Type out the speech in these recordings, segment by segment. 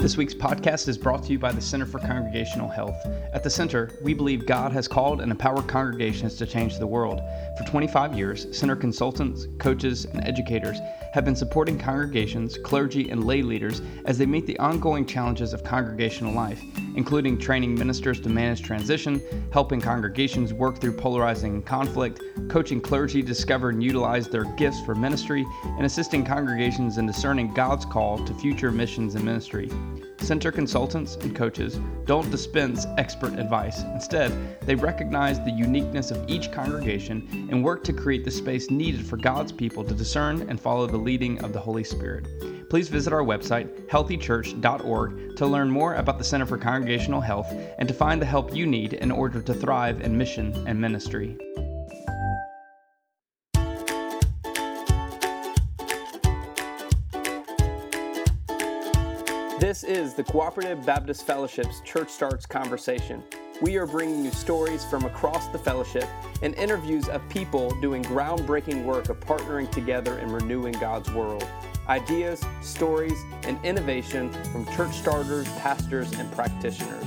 This week's podcast is brought to you by the Center for Congregational Health. At the Center, we believe God has called and empowered congregations to change the world. For 25 years, Center consultants, coaches, and educators have been supporting congregations, clergy, and lay leaders as they meet the ongoing challenges of congregational life, including training ministers to manage transition, helping congregations work through polarizing conflict, coaching clergy to discover and utilize their gifts for ministry, and assisting congregations in discerning God's call to future missions and ministry. Center consultants and coaches don't dispense expert advice. Instead, they recognize the uniqueness of each congregation and work to create the space needed for God's people to discern and follow the leading of the Holy Spirit. Please visit our website, healthychurch.org, to learn more about the Center for Congregational Health and to find the help you need in order to thrive in mission and ministry. This is the Cooperative Baptist Fellowship's Church Starts Conversation. We are bringing you stories from across the fellowship and interviews of people doing groundbreaking work of partnering together and renewing God's world. Ideas, stories, and innovation from church starters, pastors, and practitioners.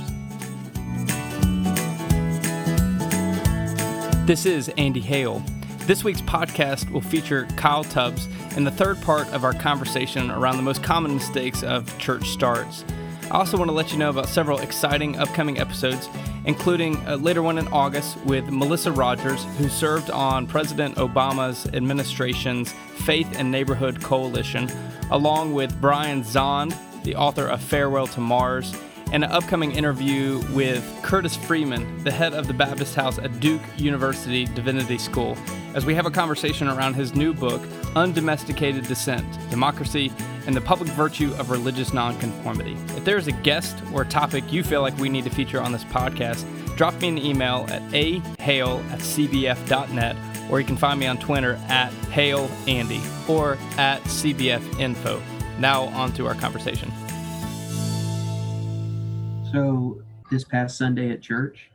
This is Andy Hale. This week's podcast will feature Kyle Tubbs in the third part of our conversation around the most common mistakes of church starts. I also want to let you know about several exciting upcoming episodes, including a later one in August with Melissa Rogers, who served on President Obama's administration's Faith and Neighborhood Coalition, along with Brian Zahnd, the author of Farewell to Mars and an upcoming interview with Curtis Freeman, the head of the Baptist House at Duke University Divinity School, as we have a conversation around his new book, Undomesticated Dissent Democracy and the Public Virtue of Religious Nonconformity. If there is a guest or a topic you feel like we need to feature on this podcast, drop me an email at ahale at cbf.net or you can find me on Twitter at HaleAndy or at CBFInfo. Now, on to our conversation. So this past Sunday at church,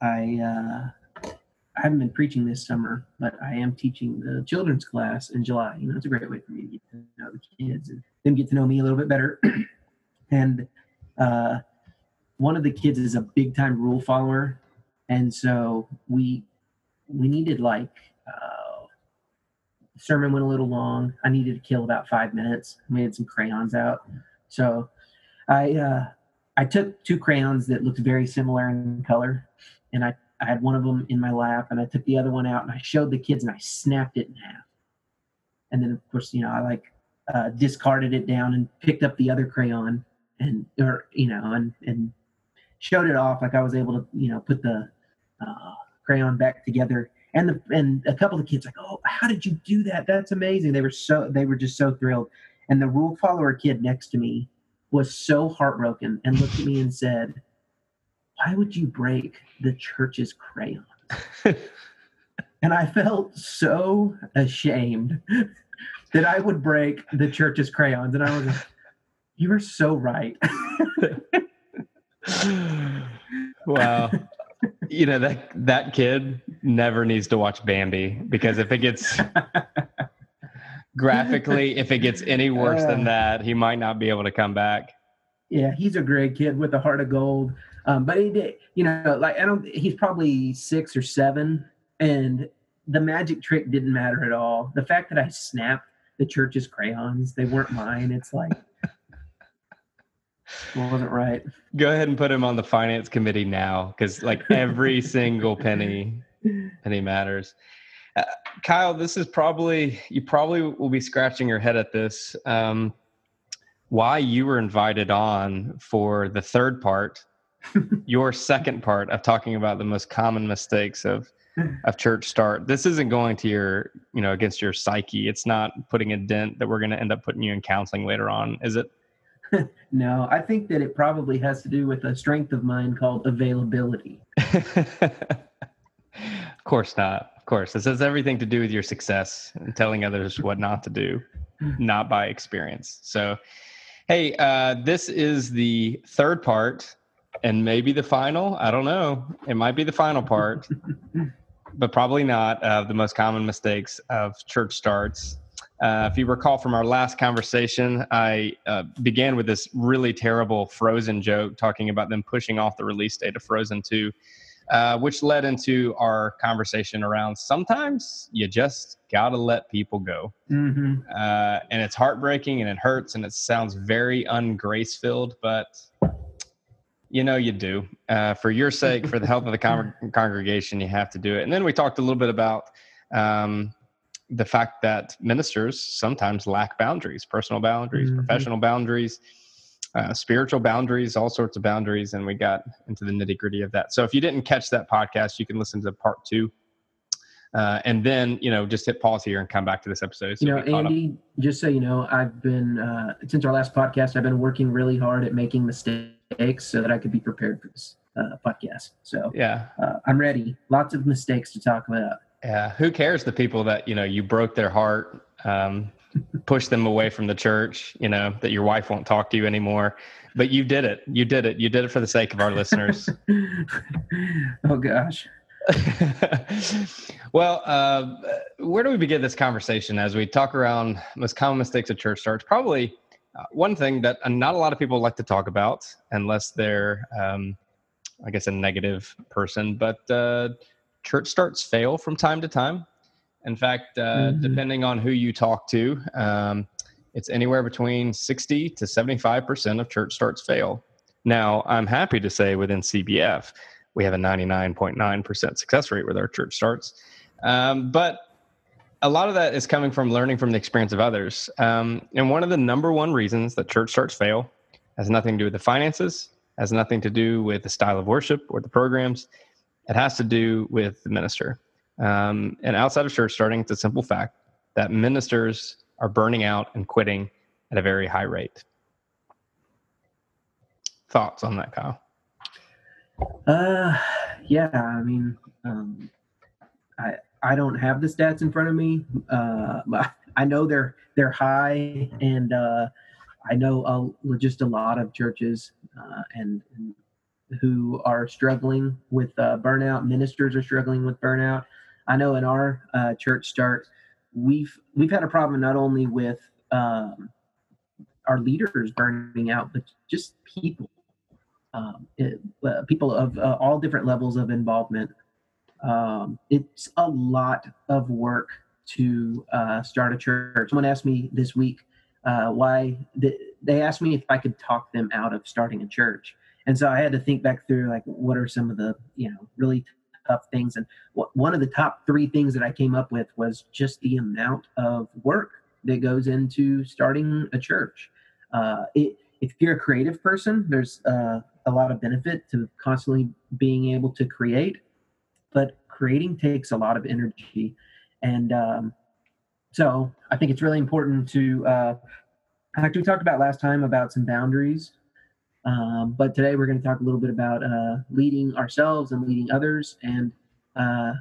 I uh, I haven't been preaching this summer, but I am teaching the children's class in July. You know, it's a great way for me to get to know the kids and them get to know me a little bit better. and uh, one of the kids is a big time rule follower, and so we we needed like uh, sermon went a little long. I needed to kill about five minutes. We had some crayons out, so I. Uh, I took two crayons that looked very similar in color, and I, I had one of them in my lap, and I took the other one out, and I showed the kids, and I snapped it in half. And then, of course, you know, I like uh, discarded it down and picked up the other crayon, and or you know, and and showed it off like I was able to, you know, put the uh, crayon back together. And the and a couple of kids like, oh, how did you do that? That's amazing. They were so they were just so thrilled. And the rule follower kid next to me was so heartbroken and looked at me and said, Why would you break the church's crayon? and I felt so ashamed that I would break the church's crayons. And I was like, You are so right. wow. You know, that that kid never needs to watch Bambi because if it gets graphically, if it gets any worse uh, than that, he might not be able to come back. Yeah, he's a great kid with a heart of gold. Um, but he did, you know, like I don't. He's probably six or seven, and the magic trick didn't matter at all. The fact that I snapped the church's crayons, they weren't mine. It's like. well, wasn't right. Go ahead and put him on the finance committee now, because like every single penny, penny matters. Uh, Kyle, this is probably you probably will be scratching your head at this. Um, why you were invited on for the third part, your second part of talking about the most common mistakes of of church start. This isn't going to your you know against your psyche. It's not putting a dent that we're going to end up putting you in counseling later on, is it? no, I think that it probably has to do with a strength of mine called availability. of course not course. This has everything to do with your success and telling others what not to do, not by experience. So, hey, uh, this is the third part and maybe the final. I don't know. It might be the final part, but probably not of the most common mistakes of church starts. Uh, if you recall from our last conversation, I uh, began with this really terrible Frozen joke talking about them pushing off the release date of Frozen 2, uh, which led into our conversation around sometimes you just got to let people go. Mm-hmm. Uh, and it's heartbreaking and it hurts and it sounds very ungrace filled, but you know you do. Uh, for your sake, for the health of the con- congregation, you have to do it. And then we talked a little bit about. Um, the fact that ministers sometimes lack boundaries, personal boundaries, mm-hmm. professional boundaries, uh, spiritual boundaries, all sorts of boundaries. And we got into the nitty gritty of that. So if you didn't catch that podcast, you can listen to part two. Uh, and then, you know, just hit pause here and come back to this episode. So you know, Andy, just so you know, I've been, uh, since our last podcast, I've been working really hard at making mistakes so that I could be prepared for this uh, podcast. So yeah, uh, I'm ready. Lots of mistakes to talk about. Yeah, who cares the people that you know you broke their heart, um, push them away from the church, you know that your wife won't talk to you anymore, but you did it. You did it. You did it for the sake of our listeners. oh gosh. well, uh, where do we begin this conversation as we talk around most common mistakes at church starts? Probably uh, one thing that uh, not a lot of people like to talk about, unless they're, um, I guess, a negative person, but uh, church starts fail from time to time. In fact, uh, mm-hmm. depending on who you talk to, um, it's anywhere between 60 to 75% of church starts fail. Now, I'm happy to say within CBF, we have a 99.9% success rate with our church starts. Um, but a lot of that is coming from learning from the experience of others. Um, and one of the number one reasons that church starts fail has nothing to do with the finances, has nothing to do with the style of worship or the programs. It has to do with the minister. Um, and outside of church starting, it's a simple fact that ministers are burning out and quitting at a very high rate. Thoughts on that, Kyle? Uh, yeah. I mean, um, I I don't have the stats in front of me. Uh, I know they're they're high, and uh, I know uh, just a lot of churches uh, and, and who are struggling with uh, burnout. Ministers are struggling with burnout. I know in our uh, church start, we've we've had a problem not only with um, our leaders burning out, but just people, um, it, uh, people of uh, all different levels of involvement. Um, it's a lot of work to uh, start a church. Someone asked me this week uh, why they asked me if I could talk them out of starting a church and so I had to think back through like what are some of the you know really tough things. And what, one of the top three things that I came up with was just the amount of work that goes into starting a church. Uh, it, if you're a creative person, there's uh, a lot of benefit to constantly being able to create, but creating takes a lot of energy. And um, so I think it's really important to, uh, like we talked about last time, about some boundaries um, but today we're going to talk a little bit about uh, leading ourselves and leading others. And uh,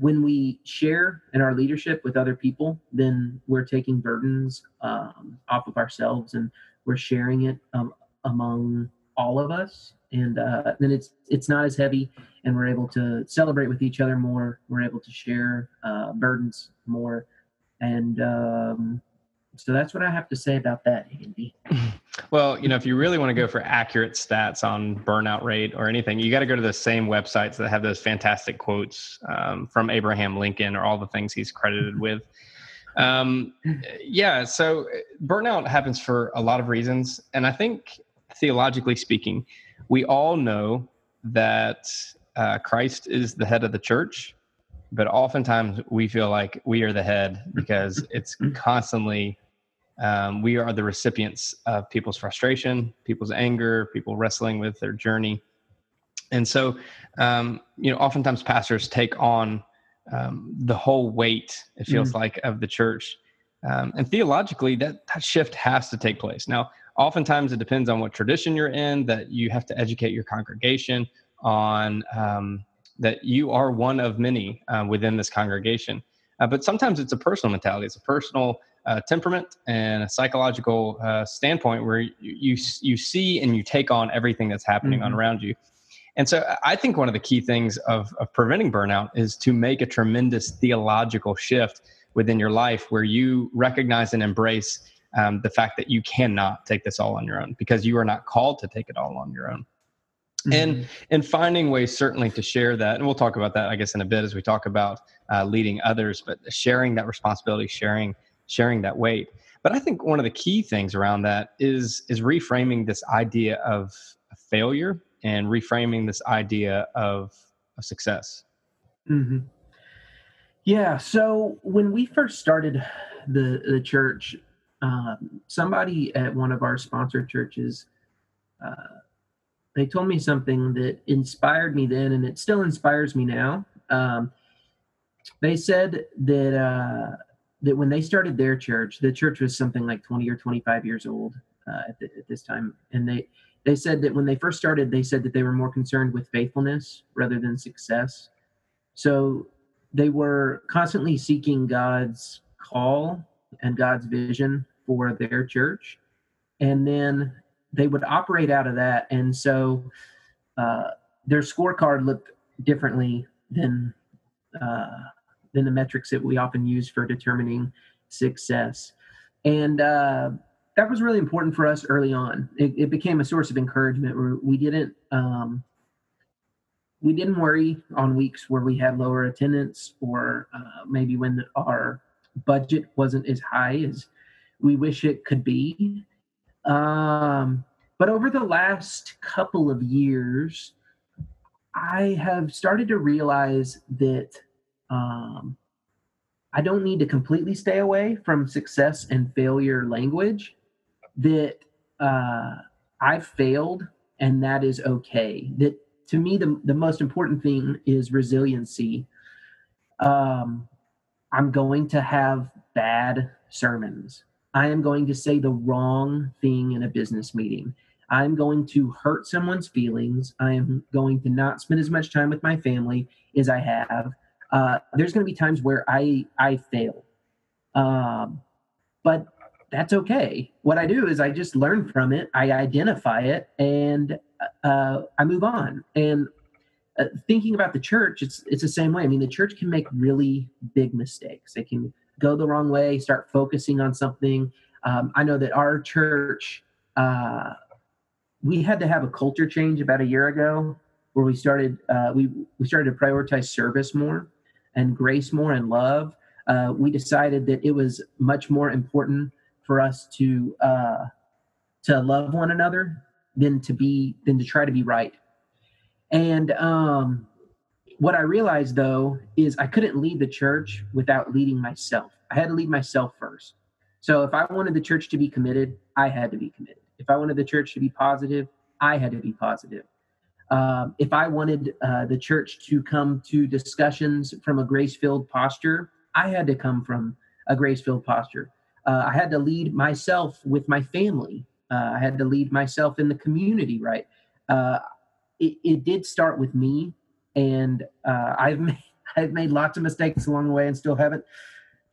when we share in our leadership with other people, then we're taking burdens um, off of ourselves and we're sharing it um, among all of us. And uh, then it's it's not as heavy, and we're able to celebrate with each other more. We're able to share uh, burdens more, and um, so that's what I have to say about that, Andy. Well, you know, if you really want to go for accurate stats on burnout rate or anything, you got to go to the same websites that have those fantastic quotes um, from Abraham Lincoln or all the things he's credited mm-hmm. with. Um, yeah, so burnout happens for a lot of reasons. And I think theologically speaking, we all know that uh, Christ is the head of the church, but oftentimes we feel like we are the head because it's constantly um, we are the recipients of people's frustration, people's anger, people wrestling with their journey. And so, um, you know, oftentimes pastors take on um, the whole weight, it feels mm. like, of the church. Um, and theologically, that, that shift has to take place. Now, oftentimes it depends on what tradition you're in, that you have to educate your congregation on um, that you are one of many uh, within this congregation. Uh, but sometimes it's a personal mentality, it's a personal uh, temperament and a psychological uh, standpoint where you, you, you see and you take on everything that's happening mm-hmm. on around you. And so I think one of the key things of, of preventing burnout is to make a tremendous theological shift within your life where you recognize and embrace um, the fact that you cannot take this all on your own because you are not called to take it all on your own. Mm-hmm. And and finding ways certainly to share that, and we'll talk about that, I guess, in a bit as we talk about uh, leading others, but sharing that responsibility, sharing sharing that weight. But I think one of the key things around that is is reframing this idea of failure and reframing this idea of, of success. Mm-hmm. Yeah. So when we first started the the church, um, somebody at one of our sponsored churches, uh, they told me something that inspired me then, and it still inspires me now. Um, they said that uh, that when they started their church, the church was something like 20 or 25 years old uh, at, the, at, this time, and they they said that when they first started, they said that they were more concerned with faithfulness rather than success. So they were constantly seeking God's call and God's vision for their church, and then they would operate out of that, and so uh, their scorecard looked differently than uh, than the metrics that we often use for determining success. And uh, that was really important for us early on. It, it became a source of encouragement where we didn't um, we didn't worry on weeks where we had lower attendance or uh, maybe when our budget wasn't as high as we wish it could be. Um, but over the last couple of years, I have started to realize that um, I don't need to completely stay away from success and failure language. That uh, I've failed and that is okay. That to me, the, the most important thing is resiliency. Um, I'm going to have bad sermons. I am going to say the wrong thing in a business meeting. I'm going to hurt someone's feelings. I am going to not spend as much time with my family as I have uh, there's going to be times where I I fail, um, but that's okay. What I do is I just learn from it, I identify it, and uh, I move on. And uh, thinking about the church, it's it's the same way. I mean, the church can make really big mistakes. They can go the wrong way, start focusing on something. Um, I know that our church, uh, we had to have a culture change about a year ago, where we started uh, we we started to prioritize service more and grace more and love, uh, we decided that it was much more important for us to uh, to love one another than to be than to try to be right. And um, what I realized though is I couldn't lead the church without leading myself. I had to lead myself first. So if I wanted the church to be committed, I had to be committed. If I wanted the church to be positive, I had to be positive. Um, if I wanted uh, the church to come to discussions from a grace filled posture, I had to come from a grace filled posture. Uh, I had to lead myself with my family. Uh, I had to lead myself in the community, right? Uh, it, it, did start with me, and uh, I've made, I've made lots of mistakes along the way and still haven't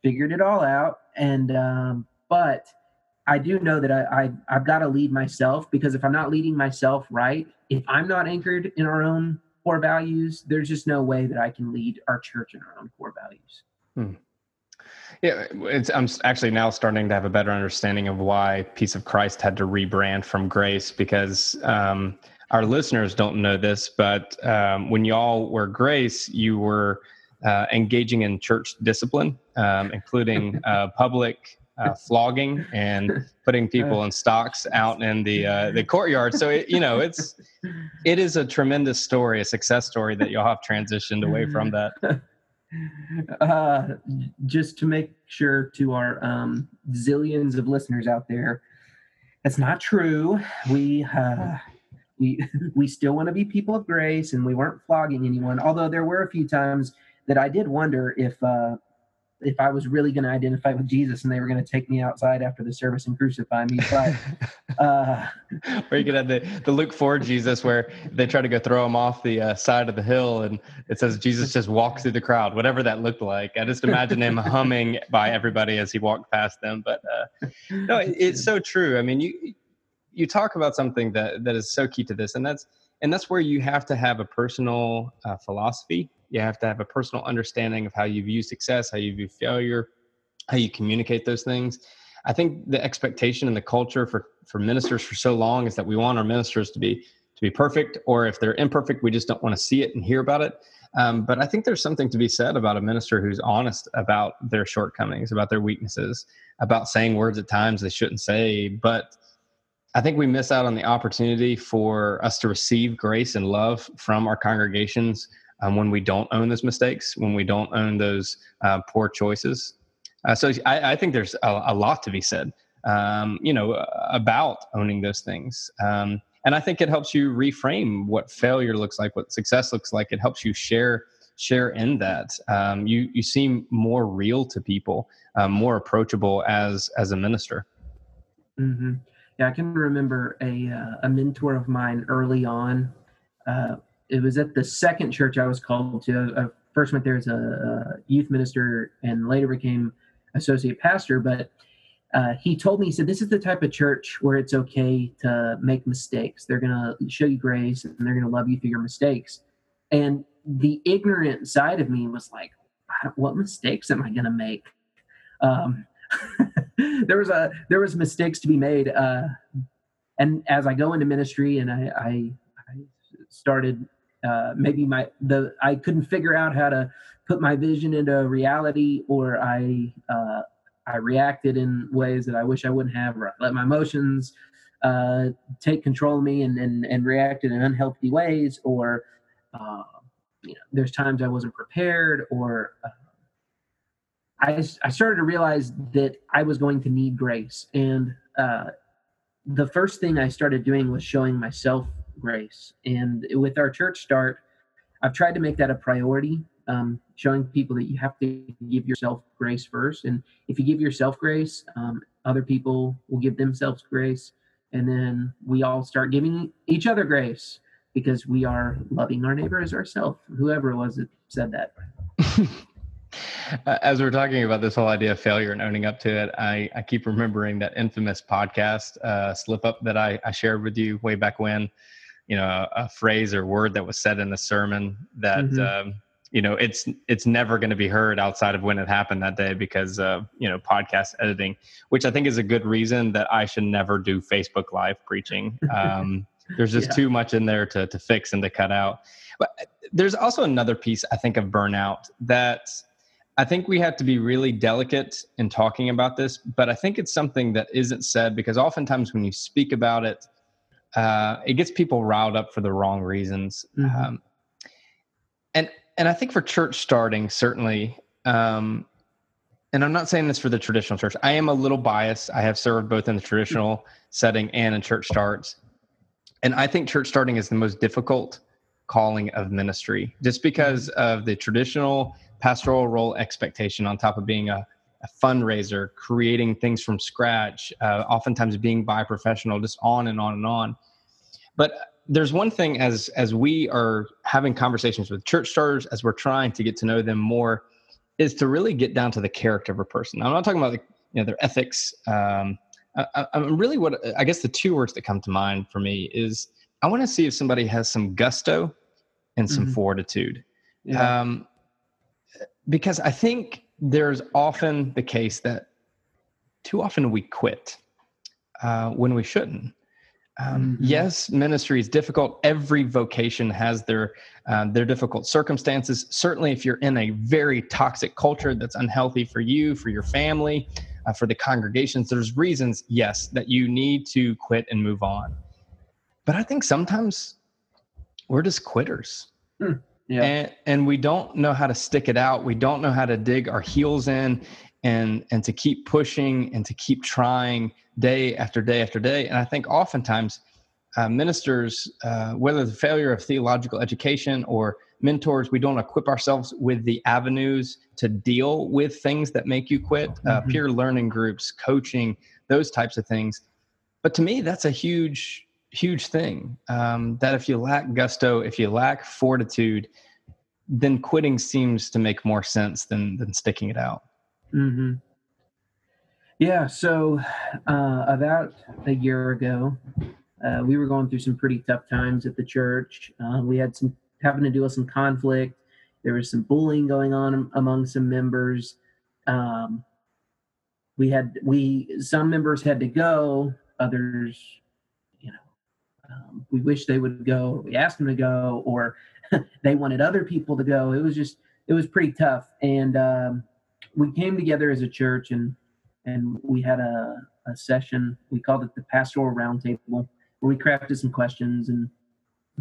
figured it all out. And um, but I do know that I, I I've got to lead myself because if I'm not leading myself right, if I'm not anchored in our own core values, there's just no way that I can lead our church in our own core values. Hmm. Yeah, I'm actually now starting to have a better understanding of why Peace of Christ had to rebrand from Grace because um, our listeners don't know this, but um, when y'all were Grace, you were uh, engaging in church discipline, um, including uh, public uh, flogging and putting people in stocks out in the uh, the courtyard. So it, you know, it's it is a tremendous story, a success story that you'll have transitioned away from that. Uh, just to make sure to our um, zillions of listeners out there, that's not true. We uh, we we still want to be people of grace, and we weren't flogging anyone. Although there were a few times that I did wonder if uh, if I was really going to identify with Jesus and they were going to take me outside after the service and crucify me. But uh, or you could have the, the Luke 4 Jesus where they try to go throw him off the uh, side of the hill and it says Jesus just walked through the crowd, whatever that looked like. I just imagine him humming by everybody as he walked past them. But uh, no, it, it's so true. I mean, you you talk about something that that is so key to this, and that's and that's where you have to have a personal uh, philosophy you have to have a personal understanding of how you view success, how you view failure, how you communicate those things. I think the expectation and the culture for for ministers for so long is that we want our ministers to be to be perfect, or if they're imperfect, we just don't want to see it and hear about it. Um, but I think there's something to be said about a minister who's honest about their shortcomings, about their weaknesses, about saying words at times they shouldn't say. But I think we miss out on the opportunity for us to receive grace and love from our congregations um, when we don't own those mistakes, when we don't own those uh, poor choices. Uh, so I, I, think there's a, a, lot to be said, um, you know, about owning those things. Um, and I think it helps you reframe what failure looks like, what success looks like. It helps you share share in that. Um, you you seem more real to people, um, more approachable as as a minister. Mm-hmm. Yeah, I can remember a uh, a mentor of mine early on. Uh, it was at the second church I was called to. I first went there as a, a youth minister and later became associate pastor. But uh, he told me, he said, This is the type of church where it's okay to make mistakes. They're going to show you grace and they're going to love you through your mistakes. And the ignorant side of me was like, What mistakes am I going to make? Um, there was a there was mistakes to be made uh, and as i go into ministry and i i, I started uh, maybe my the i couldn't figure out how to put my vision into reality or i uh, I reacted in ways that I wish I wouldn't have, or I let my emotions uh, take control of me and, and, and reacted in unhealthy ways, or uh, you know, there's times I wasn't prepared, or uh, I, I started to realize that I was going to need grace. And uh, the first thing I started doing was showing myself grace. And with our church start, I've tried to make that a priority um, showing people that you have to give yourself grace first. And if you give yourself grace, um, other people will give themselves grace. And then we all start giving each other grace because we are loving our neighbor as ourselves. Whoever it was that said that. as we're talking about this whole idea of failure and owning up to it, I, I keep remembering that infamous podcast uh, slip up that I, I shared with you way back when. You know, a, a phrase or word that was said in the sermon that mm-hmm. um, you know it's it's never going to be heard outside of when it happened that day because uh, you know podcast editing which i think is a good reason that i should never do facebook live preaching um, there's just yeah. too much in there to, to fix and to cut out but there's also another piece i think of burnout that i think we have to be really delicate in talking about this but i think it's something that isn't said because oftentimes when you speak about it uh, it gets people riled up for the wrong reasons mm-hmm. um, and and I think for church starting, certainly, um, and I'm not saying this for the traditional church. I am a little biased. I have served both in the traditional setting and in church starts. And I think church starting is the most difficult calling of ministry just because of the traditional pastoral role expectation on top of being a, a fundraiser, creating things from scratch, uh, oftentimes being by professional, just on and on and on. But there's one thing as as we are having conversations with church starters as we're trying to get to know them more is to really get down to the character of a person. I'm not talking about the, you know their ethics. Um, I, am really what i guess the two words that come to mind for me is i want to see if somebody has some gusto and some mm-hmm. fortitude yeah. um, because i think there's often the case that too often we quit uh, when we shouldn't um, mm-hmm. Yes, ministry is difficult. Every vocation has their uh, their difficult circumstances. Certainly, if you're in a very toxic culture that's unhealthy for you, for your family, uh, for the congregations, there's reasons, yes, that you need to quit and move on. But I think sometimes we're just quitters. Mm, yeah. And, and we don't know how to stick it out. We don't know how to dig our heels in and and to keep pushing and to keep trying day after day after day. And I think oftentimes uh, ministers, uh, whether the failure of theological education or mentors, we don't equip ourselves with the avenues to deal with things that make you quit, uh, mm-hmm. peer learning groups, coaching, those types of things. But to me, that's a huge, huge thing. Um, that if you lack gusto, if you lack fortitude, then quitting seems to make more sense than than sticking it out. Mm-hmm. Yeah, so uh, about a year ago, uh, we were going through some pretty tough times at the church. Uh, we had some having to deal with some conflict. There was some bullying going on among some members. Um, we had we some members had to go, others, um, we wish they would go. We asked them to go, or they wanted other people to go. It was just it was pretty tough, and um, we came together as a church and and we had a, a session. We called it the pastoral roundtable, where we crafted some questions and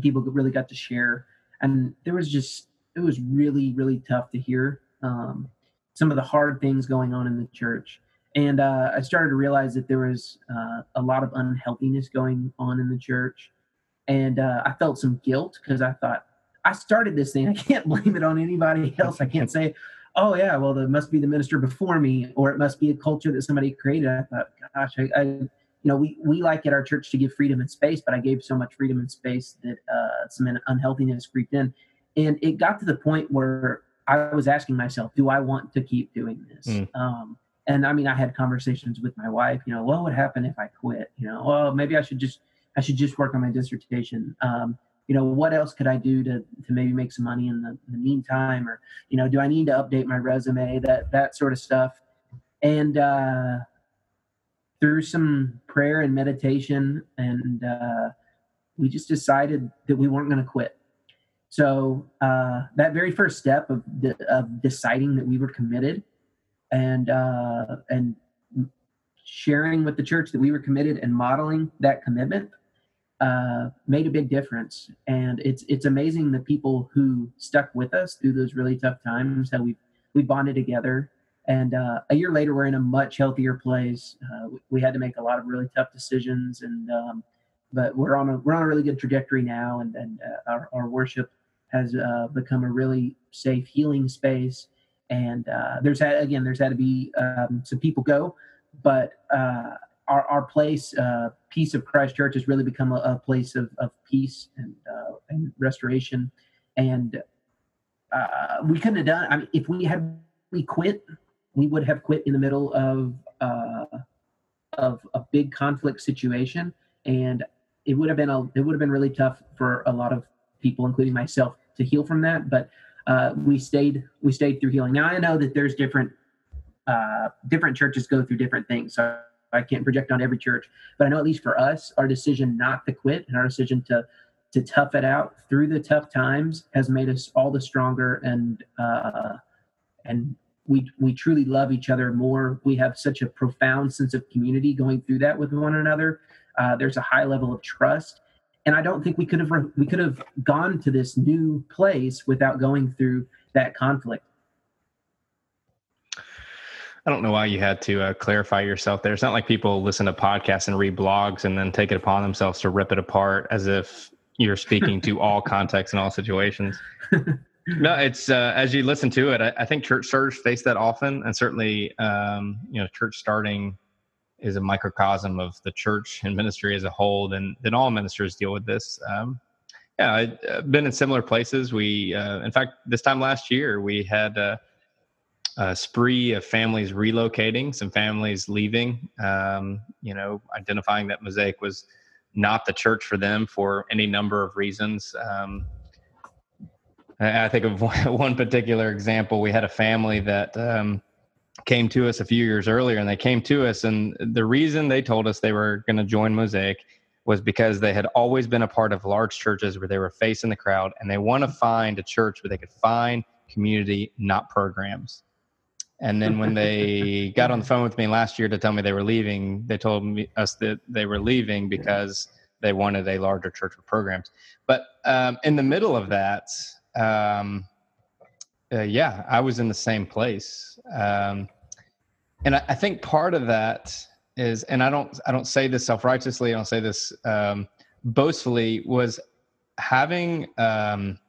people really got to share. And there was just it was really really tough to hear um, some of the hard things going on in the church. And uh, I started to realize that there was uh, a lot of unhealthiness going on in the church. And uh, I felt some guilt because I thought, I started this thing. I can't blame it on anybody else. I can't say, oh, yeah, well, there must be the minister before me, or it must be a culture that somebody created. I thought, gosh, I, I you know, we, we like at our church to give freedom and space, but I gave so much freedom and space that uh, some unhealthiness creeped in. And it got to the point where I was asking myself, do I want to keep doing this? Mm. Um, and I mean, I had conversations with my wife. You know, what would happen if I quit? You know, well, maybe I should just I should just work on my dissertation. Um, you know, what else could I do to to maybe make some money in the, in the meantime? Or you know, do I need to update my resume? That that sort of stuff. And uh, through some prayer and meditation, and uh, we just decided that we weren't going to quit. So uh, that very first step of, de- of deciding that we were committed and uh, and sharing with the church that we were committed and modeling that commitment uh, made a big difference. And it's it's amazing the people who stuck with us through those really tough times that we we bonded together. And uh, a year later, we're in a much healthier place. Uh, we, we, had to make a lot of really tough decisions, and um, but we're on a we're on a really good trajectory now. And and uh, our, our worship has uh, become a really safe healing space and uh, there's had again there's had to be um, some people go but uh, our, our place uh, peace of christ church has really become a, a place of, of peace and, uh, and restoration. And uh, we couldn't have done i mean if we had we quit we would have quit in the middle of uh, of a big conflict situation. And it would have been a it would have been really tough for a lot of people including myself to heal from that. But uh, we stayed we stayed through healing. Now I know that there's different uh, different churches go through different things, so I can't project on every church, but I know at least for us, our decision not to quit and our decision to to tough it out through the tough times has made us all the stronger and uh, and we we truly love each other more. We have such a profound sense of community going through that with one another. Uh, there's a high level of trust and I don't think we could have we could have gone to this new place without going through that conflict. I don't know why you had to uh, clarify yourself there. It's not like people listen to podcasts and read blogs and then take it upon themselves to rip it apart as if you're speaking to all contexts and all situations. no, it's uh, as you listen to it. I, I, think church starters face that often, and certainly, um, you know, church starting is a microcosm of the church and ministry as a whole, then then all ministers deal with this. Um, yeah, I've uh, been in similar places. We, uh, in fact, this time last year, we had a, a spree of families relocating, some families leaving. Um, you know, identifying that Mosaic was not the church for them for any number of reasons. Um, I think of one particular example. We had a family that um, came to us a few years earlier and they came to us and the reason they told us they were going to join mosaic was because they had always been a part of large churches where they were facing the crowd and they want to find a church where they could find community not programs. And then when they got on the phone with me last year to tell me they were leaving they told me us that they were leaving because they wanted a larger church with programs. But um, in the middle of that um, uh, yeah, I was in the same place, um, and I, I, think part of that is, and I don't, I don't say this self righteously, I don't say this um, boastfully, was having um,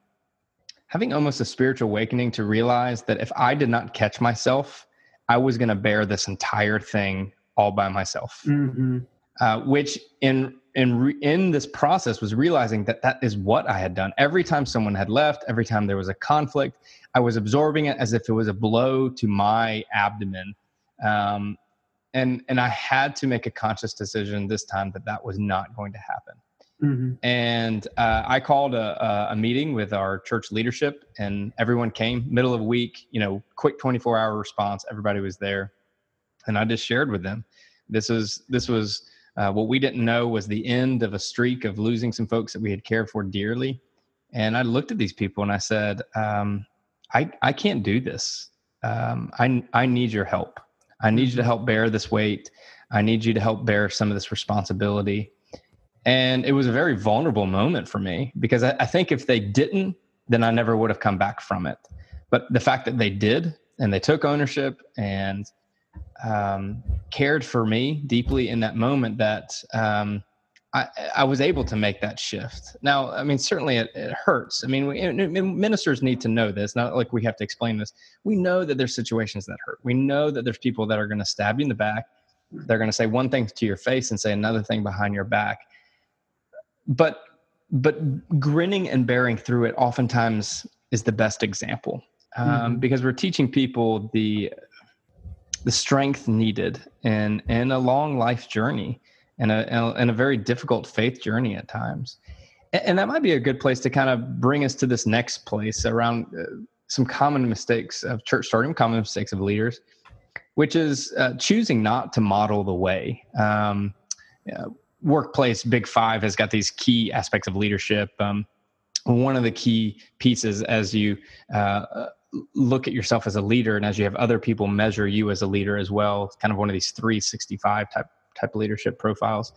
having almost a spiritual awakening to realize that if I did not catch myself, I was going to bear this entire thing all by myself. Mm-hmm. Uh, which in in re, in this process was realizing that that is what I had done. Every time someone had left, every time there was a conflict, I was absorbing it as if it was a blow to my abdomen. Um, and and I had to make a conscious decision this time that that was not going to happen. Mm-hmm. And uh, I called a, a, meeting with our church leadership, and everyone came. Middle of week, you know, quick 24 hour response. Everybody was there. and I just shared with them. This was this was uh, what we didn't know was the end of a streak of losing some folks that we had cared for dearly. And I looked at these people and I said, um, I I can't do this. Um, I I need your help. I need you to help bear this weight. I need you to help bear some of this responsibility. And it was a very vulnerable moment for me because I, I think if they didn't, then I never would have come back from it. But the fact that they did and they took ownership and um, cared for me deeply in that moment that um, I, I, was able to make that shift. Now, I mean, certainly it, it hurts. I mean, we, ministers need to know this. Not like we have to explain this. We know that there's situations that hurt. We know that there's people that are going to stab you in the back. They're going to say one thing to your face and say another thing behind your back. But but grinning and bearing through it oftentimes is the best example um, mm-hmm. because we're teaching people the the strength needed in in a long life journey and a and a very difficult faith journey at times. And that might be a good place to kind of bring us to this next place around uh, some common mistakes of church starting common mistakes of leaders which is uh, choosing not to model the way. Um, workplace big five has got these key aspects of leadership. Um, one of the key pieces as you uh, look at yourself as a leader and as you have other people measure you as a leader as well kind of one of these 365 type type of leadership profiles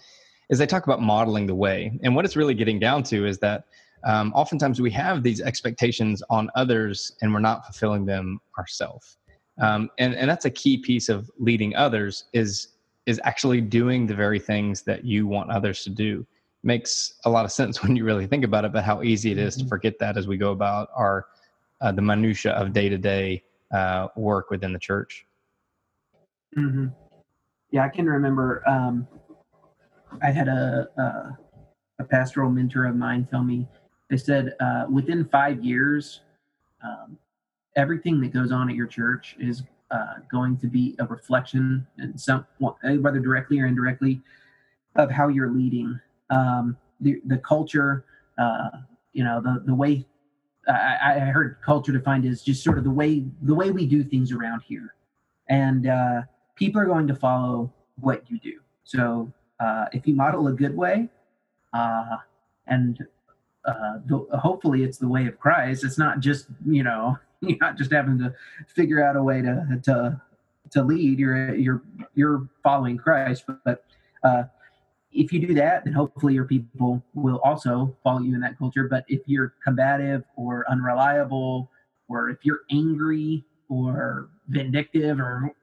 is they talk about modeling the way and what it's really getting down to is that um, oftentimes we have these expectations on others and we're not fulfilling them ourselves um, and, and that's a key piece of leading others is is actually doing the very things that you want others to do makes a lot of sense when you really think about it but how easy it is to mm-hmm. forget that as we go about our uh, the minutia of day to day work within the church. Mm-hmm. Yeah, I can remember. Um, I had a, a, a pastoral mentor of mine tell me. They said uh, within five years, um, everything that goes on at your church is uh, going to be a reflection, and some whether directly or indirectly, of how you're leading. Um, the the culture, uh, you know, the the way I, I, heard culture defined as just sort of the way the way we do things around here, and uh, people are going to follow what you do. So uh, if you model a good way, uh, and uh, the, hopefully it's the way of Christ. It's not just you know you're not just having to figure out a way to to to lead. You're you're you're following Christ, but, but uh, if you do that, then hopefully your people will also follow you in that culture. But if you're combative or unreliable, or if you're angry or vindictive, or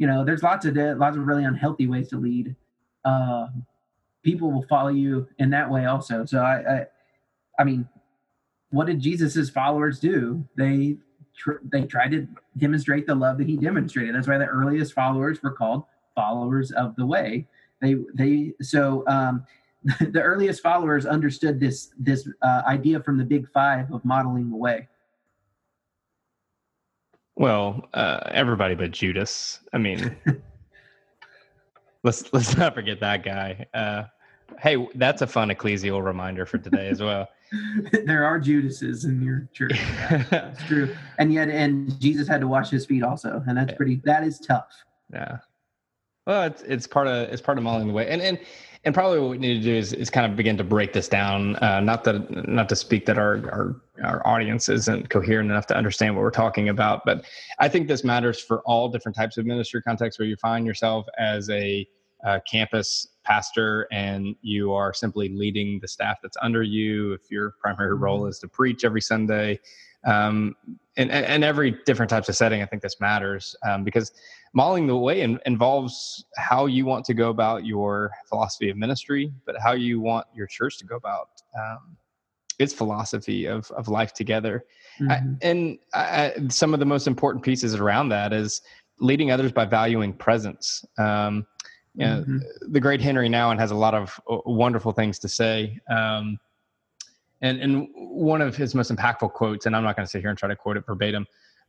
you know, there's lots of lots of really unhealthy ways to lead. Uh, people will follow you in that way also. So I, I, I mean, what did Jesus's followers do? They tr- they tried to demonstrate the love that he demonstrated. That's why the earliest followers were called followers of the way they they so um, the earliest followers understood this this uh, idea from the Big Five of modeling the way. Well, uh, everybody but Judas. I mean, let's let's not forget that guy. Uh, hey, that's a fun ecclesial reminder for today as well. there are Judases in your church. That's true. And yet, and Jesus had to wash his feet also, and that's pretty. That is tough. Yeah. Well, it's it's part of it's part of modeling the way, and and and probably what we need to do is, is kind of begin to break this down. Uh, not that not to speak that our, our our audience isn't coherent enough to understand what we're talking about, but I think this matters for all different types of ministry contexts where you find yourself as a uh, campus pastor and you are simply leading the staff that's under you. If your primary role mm-hmm. is to preach every Sunday, um, and, and, every different types of setting, I think this matters um, because modeling the way in, involves how you want to go about your philosophy of ministry, but how you want your church to go about um, its philosophy of, of life together. Mm-hmm. I, and I, some of the most important pieces around that is leading others by valuing presence. Um, you know, mm-hmm. The great Henri Nouwen has a lot of uh, wonderful things to say. Um, and, and one of his most impactful quotes, and I'm not going to sit here and try to quote it verbatim,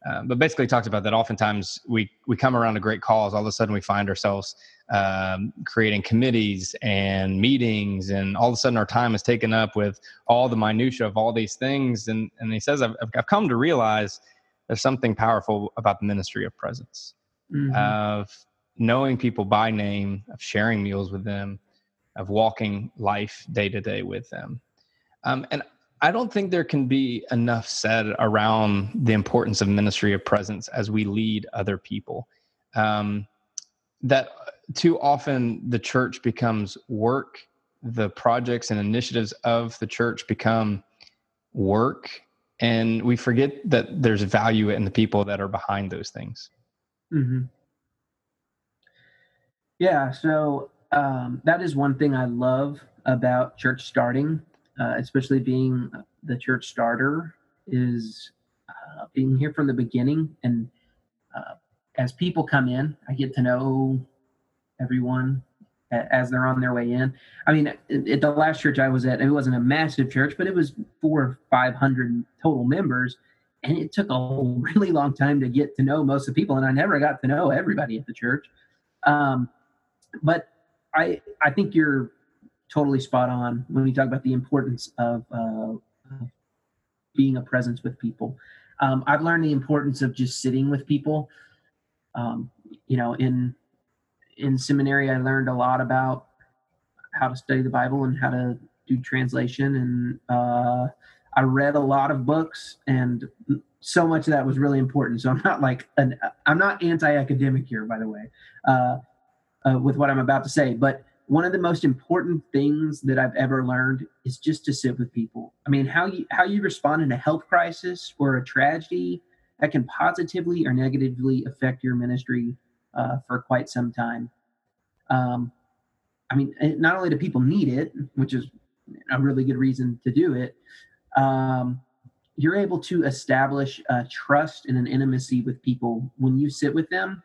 uh, but basically talks about that oftentimes we we come around a great cause all of a sudden we find ourselves um, creating committees and meetings and all of a sudden our time is taken up with all the minutia of all these things and and he says i've, I've come to realize there's something powerful about the ministry of presence mm-hmm. of knowing people by name, of sharing meals with them, of walking life day to day with them. Um, and I don't think there can be enough said around the importance of ministry of presence as we lead other people. Um, that too often the church becomes work, the projects and initiatives of the church become work, and we forget that there's value in the people that are behind those things. Mm-hmm. Yeah, so um, that is one thing I love about church starting, uh, especially being the church starter, is uh, being here from the beginning. And uh, as people come in, I get to know everyone as they're on their way in. I mean, at the last church I was at, it wasn't a massive church, but it was four or five hundred total members, and it took a really long time to get to know most of the people, and I never got to know everybody at the church. Um, but I I think you're totally spot on when we talk about the importance of uh, being a presence with people. Um, I've learned the importance of just sitting with people. Um, you know, in in seminary, I learned a lot about how to study the Bible and how to do translation, and uh, I read a lot of books, and so much of that was really important. So I'm not like an I'm not anti-academic here, by the way. Uh, uh, with what I'm about to say. But one of the most important things that I've ever learned is just to sit with people. I mean, how you how you respond in a health crisis or a tragedy that can positively or negatively affect your ministry uh, for quite some time. Um, I mean, not only do people need it, which is a really good reason to do it, um, you're able to establish a trust and an intimacy with people when you sit with them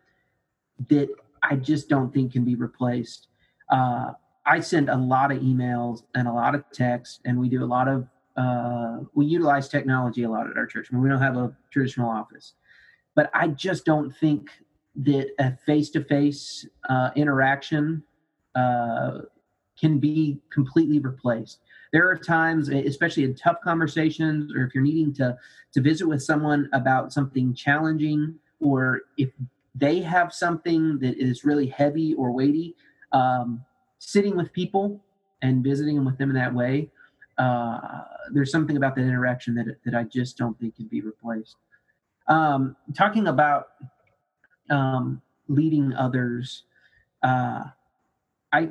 that I just don't think can be replaced. Uh, I send a lot of emails and a lot of texts, and we do a lot of uh, we utilize technology a lot at our church. I mean, we don't have a traditional office, but I just don't think that a face-to-face uh, interaction uh, can be completely replaced. There are times, especially in tough conversations, or if you're needing to to visit with someone about something challenging, or if they have something that is really heavy or weighty, um, sitting with people and visiting with them in that way, uh, there's something about that interaction that that I just don't think can be replaced. Um, talking about um, leading others, uh, I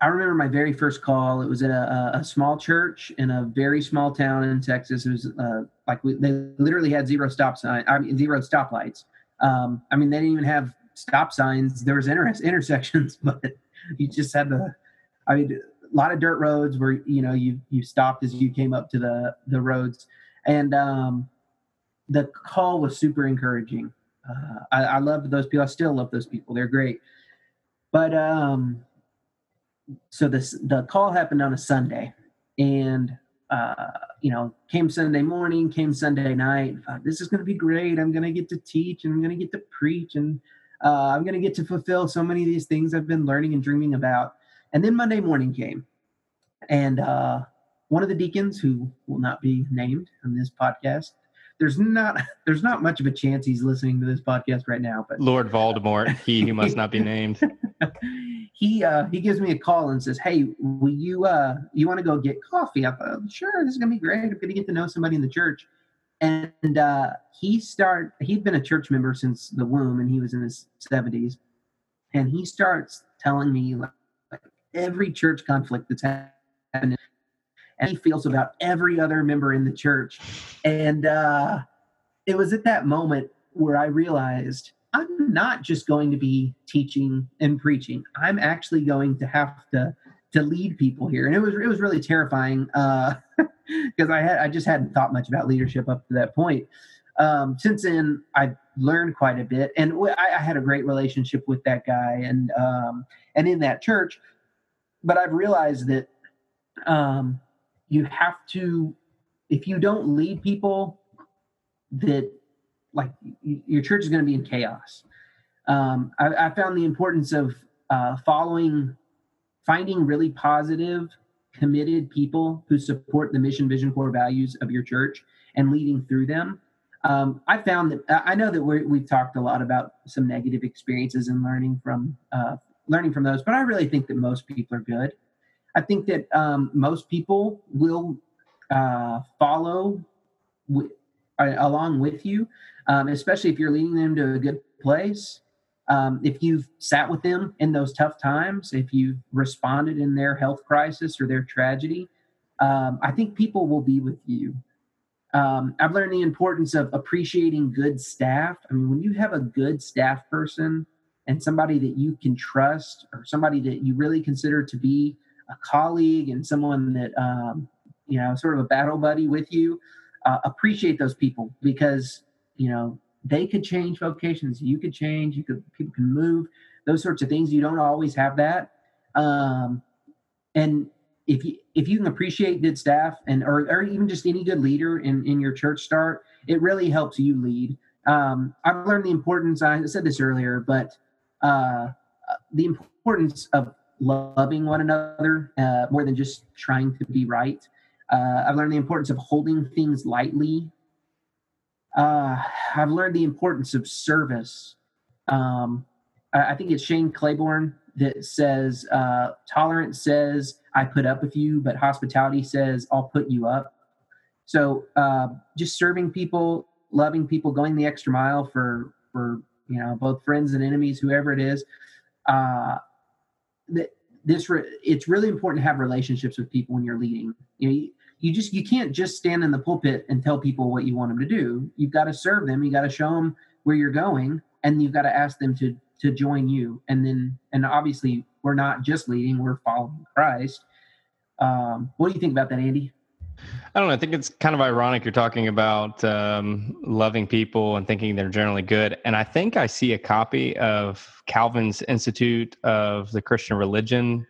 I remember my very first call. It was at a, a, small church in a very small town in Texas. It was uh, like we, they literally had zero stop sign, I mean zero stoplights. Um, I mean, they didn't even have stop signs. There was inter- intersections, but you just had the. I mean, a lot of dirt roads where you know you you stopped as you came up to the the roads, and um, the call was super encouraging. Uh, I, I love those people. I still love those people. They're great. But um, so this the call happened on a Sunday, and uh, you know, came Sunday morning, came Sunday night. Thought, this is going to be great. I'm going to get to teach and I'm going to get to preach and uh, I'm going to get to fulfill so many of these things I've been learning and dreaming about. And then Monday morning came, and uh, one of the deacons who will not be named on this podcast there's not there's not much of a chance he's listening to this podcast right now. But Lord Voldemort, he who must not be named. he uh, he gives me a call and says, "Hey, will you uh, you want to go get coffee?" I thought, "Sure, this is gonna be great. I'm gonna get to know somebody in the church." And uh, he start he'd been a church member since the womb, and he was in his 70s. And he starts telling me like, like every church conflict that's happening and he feels about every other member in the church. And uh, it was at that moment where I realized I'm not just going to be teaching and preaching. I'm actually going to have to to lead people here, and it was it was really terrifying because uh, I had I just hadn't thought much about leadership up to that point. Um, since then, I've learned quite a bit, and I, I had a great relationship with that guy, and um, and in that church. But I've realized that um, you have to if you don't lead people that like your church is going to be in chaos. Um, I, I, found the importance of uh, following finding really positive committed people who support the mission vision core values of your church and leading through them. Um, I found that I know that we we've talked a lot about some negative experiences and learning from uh, learning from those, but I really think that most people are good. I think that um, most people will uh, follow w- along with you, um, especially if you're leading them to a good place. Um, if you've sat with them in those tough times, if you've responded in their health crisis or their tragedy, um, I think people will be with you. Um, I've learned the importance of appreciating good staff. I mean, when you have a good staff person and somebody that you can trust or somebody that you really consider to be a colleague and someone that, um, you know, sort of a battle buddy with you, uh, appreciate those people because, you know, they could change vocations. You could change, you could, people can move, those sorts of things. You don't always have that. Um, and if you if you can appreciate good staff and or, or even just any good leader in in your church start it really helps you lead um, i've learned the importance i said this earlier but uh, the importance of loving one another uh, more than just trying to be right. Uh, i've learned the importance of holding things lightly. Uh, i've learned the importance of service. Um, I, I think it's shane claiborne that says uh, tolerance says I put up with you, but hospitality says I'll put you up. So uh, just serving people, loving people, going the extra mile for for you know both friends and enemies, whoever it is. Uh, that this re- it's really important to have relationships with people when you're leading. You know, you, you just you can't just stand in the pulpit and tell people what you want them to do. You've got to serve them. You got to show them where you're going, and you've got to ask them to to join you. And then and obviously we're not just leading; we're following Christ. Um, what do you think about that, Andy? I don't know. I think it's kind of ironic you're talking about um, loving people and thinking they're generally good. And I think I see a copy of Calvin's Institute of the Christian Religion,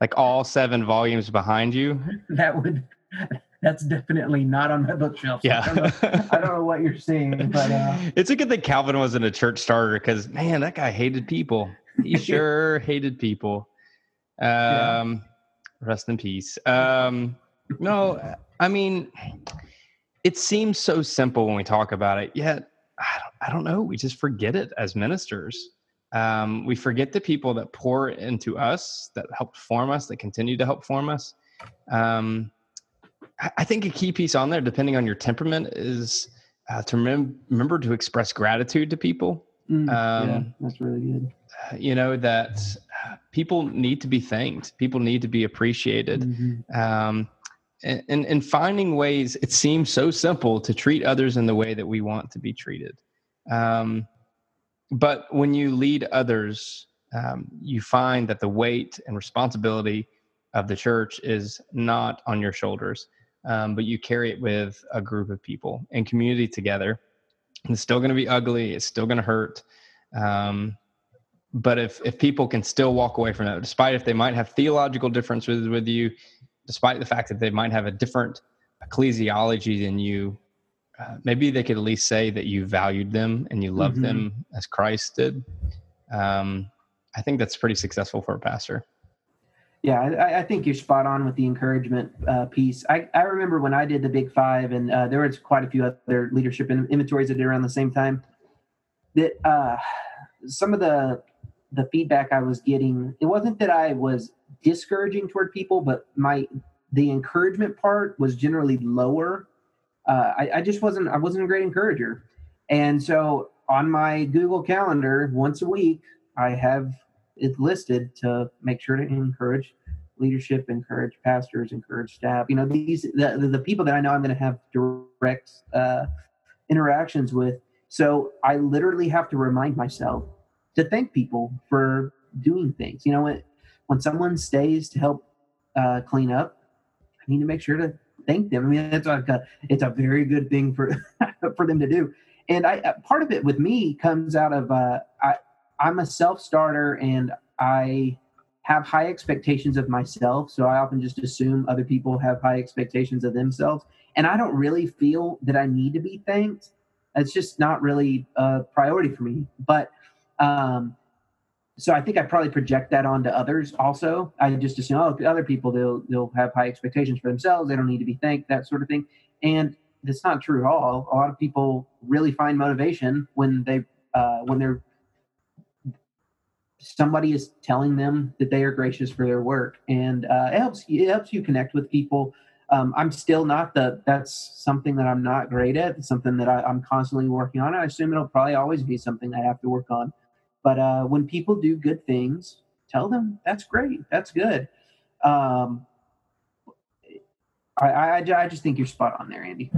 like all seven volumes behind you. That would. That's definitely not on my bookshelf. Yeah, I don't know, I don't know what you're seeing, but uh... it's a good thing Calvin wasn't a church starter because man, that guy hated people. He sure hated people. Um, yeah Rest in peace. Um, no, I mean, it seems so simple when we talk about it, yet I don't, I don't know. We just forget it as ministers. Um, we forget the people that pour into us, that helped form us, that continue to help form us. Um, I think a key piece on there, depending on your temperament, is uh, to rem- remember to express gratitude to people. Mm, um, yeah, that's really good. You know that people need to be thanked. People need to be appreciated. Mm-hmm. Um, and, and, and finding ways, it seems so simple to treat others in the way that we want to be treated. Um, but when you lead others, um, you find that the weight and responsibility of the church is not on your shoulders, um, but you carry it with a group of people and community together. And it's still going to be ugly. It's still going to hurt. Um, but if if people can still walk away from that despite if they might have theological differences with you despite the fact that they might have a different ecclesiology than you uh, maybe they could at least say that you valued them and you loved mm-hmm. them as christ did. Um, i think that's pretty successful for a pastor. Yeah i, I think you're spot on with the encouragement uh, piece. I, I remember when i did the big five and uh, there was quite a few other leadership inventories that did around the same time that uh, some of the the feedback I was getting, it wasn't that I was discouraging toward people, but my the encouragement part was generally lower. Uh, I, I just wasn't I wasn't a great encourager, and so on my Google Calendar once a week I have it listed to make sure to encourage leadership, encourage pastors, encourage staff. You know these the the, people that I know I'm going to have direct uh, interactions with. So I literally have to remind myself to thank people for doing things. You know, when, when someone stays to help uh, clean up, I need to make sure to thank them. I mean, it's like a, it's a very good thing for for them to do. And I uh, part of it with me comes out of uh, I I'm a self starter and I have high expectations of myself. So I often just assume other people have high expectations of themselves. And I don't really feel that I need to be thanked. It's just not really a priority for me. But um, so I think I probably project that onto others also. I just assume, oh, other people they'll they'll have high expectations for themselves. They don't need to be thanked, that sort of thing. And that's not true at all. A lot of people really find motivation when they uh, when they're somebody is telling them that they are gracious for their work, and uh, it helps it helps you connect with people. Um, I'm still not the. That's something that I'm not great at. It's something that I, am constantly working on. I assume it'll probably always be something I have to work on. But uh, when people do good things, tell them that's great. That's good. Um, I, I, I just think you're spot on there, Andy.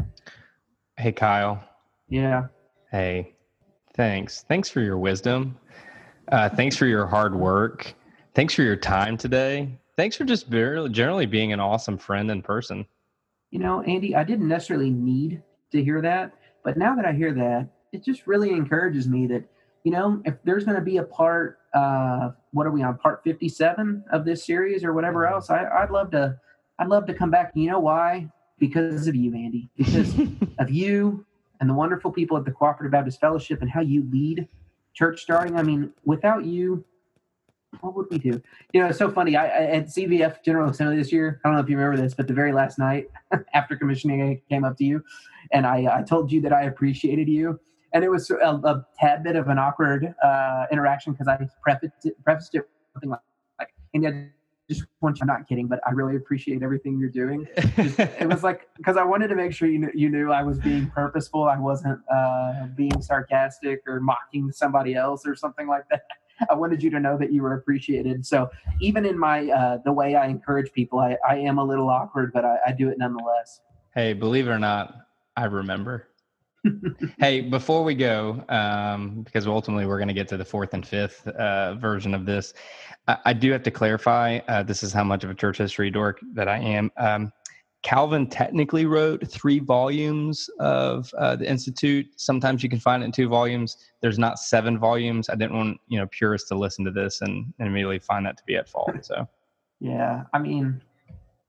Hey, Kyle. Yeah. Hey, thanks. Thanks for your wisdom. Uh, thanks for your hard work. Thanks for your time today. Thanks for just generally being an awesome friend in person. You know, Andy, I didn't necessarily need to hear that, but now that I hear that, it just really encourages me that, you know, if there's going to be a part, uh, what are we on, part 57 of this series or whatever mm-hmm. else, I, I'd love to, I'd love to come back. You know why? Because of you, Andy. Because of you and the wonderful people at the Cooperative Baptist Fellowship and how you lead church starting. I mean, without you, what would we do? You know, it's so funny. I, I at CBF General Assembly this year. I don't know if you remember this, but the very last night after commissioning, I came up to you, and I, I told you that I appreciated you, and it was a, a tad bit of an awkward uh, interaction because I prefaced it, prefaced it something like, like and I just want you. I'm not kidding, but I really appreciate everything you're doing. Just, it was like because I wanted to make sure you knew, you knew I was being purposeful. I wasn't uh, being sarcastic or mocking somebody else or something like that. I wanted you to know that you were appreciated. So even in my uh, the way I encourage people, I, I am a little awkward, but I, I do it nonetheless. Hey, believe it or not, I remember. Hey, before we go, um, because ultimately we're going to get to the fourth and fifth uh, version of this, I, I, do have to clarify. Uh, this is how much of a church history dork that I am. Um, Calvin technically wrote three volumes of uh, the Institute. Sometimes you can find it in two volumes. There's not seven volumes. I didn't want you know purists to listen to this and, and immediately find that to be at fault. So, yeah, I mean,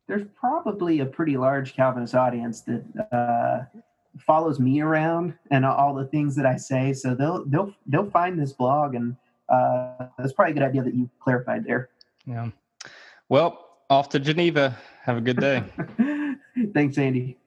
there's probably a pretty large Calvinist audience that uh, follows me around and all the things that I say. So they'll they'll they'll find this blog, and uh, that's probably a good idea that you clarified there. Yeah. Well, off to Geneva. Have a good day. Thanks, Andy.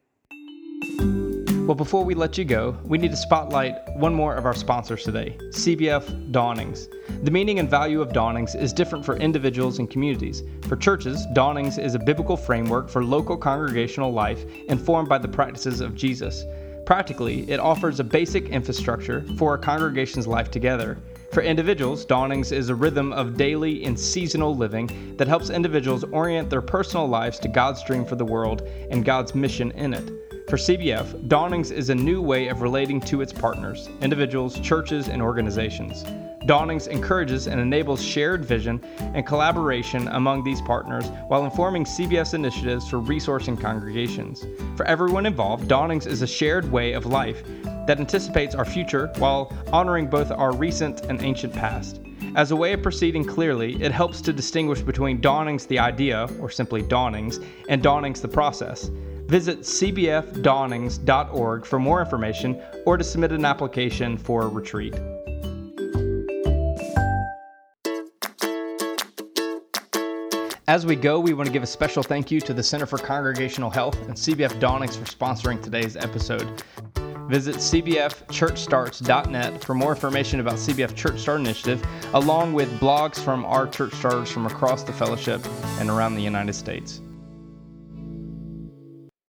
Well, before we let you go, we need to spotlight one more of our sponsors today CBF Dawnings. The meaning and value of Dawnings is different for individuals and communities. For churches, Dawnings is a biblical framework for local congregational life informed by the practices of Jesus. Practically, it offers a basic infrastructure for a congregation's life together. For individuals, Dawnings is a rhythm of daily and seasonal living that helps individuals orient their personal lives to God's dream for the world and God's mission in it. For CBF, Dawnings is a new way of relating to its partners, individuals, churches, and organizations. Dawnings encourages and enables shared vision and collaboration among these partners while informing CBF initiatives for resourcing congregations. For everyone involved, Dawnings is a shared way of life that anticipates our future while honoring both our recent and ancient past. As a way of proceeding clearly, it helps to distinguish between dawnings the idea, or simply dawnings, and dawnings the process. Visit cbfdawnings.org for more information or to submit an application for a retreat. As we go, we want to give a special thank you to the Center for Congregational Health and CBF Dawnings for sponsoring today's episode. Visit cbfchurchstarts.net for more information about CBF Church Start Initiative, along with blogs from our church starters from across the fellowship and around the United States.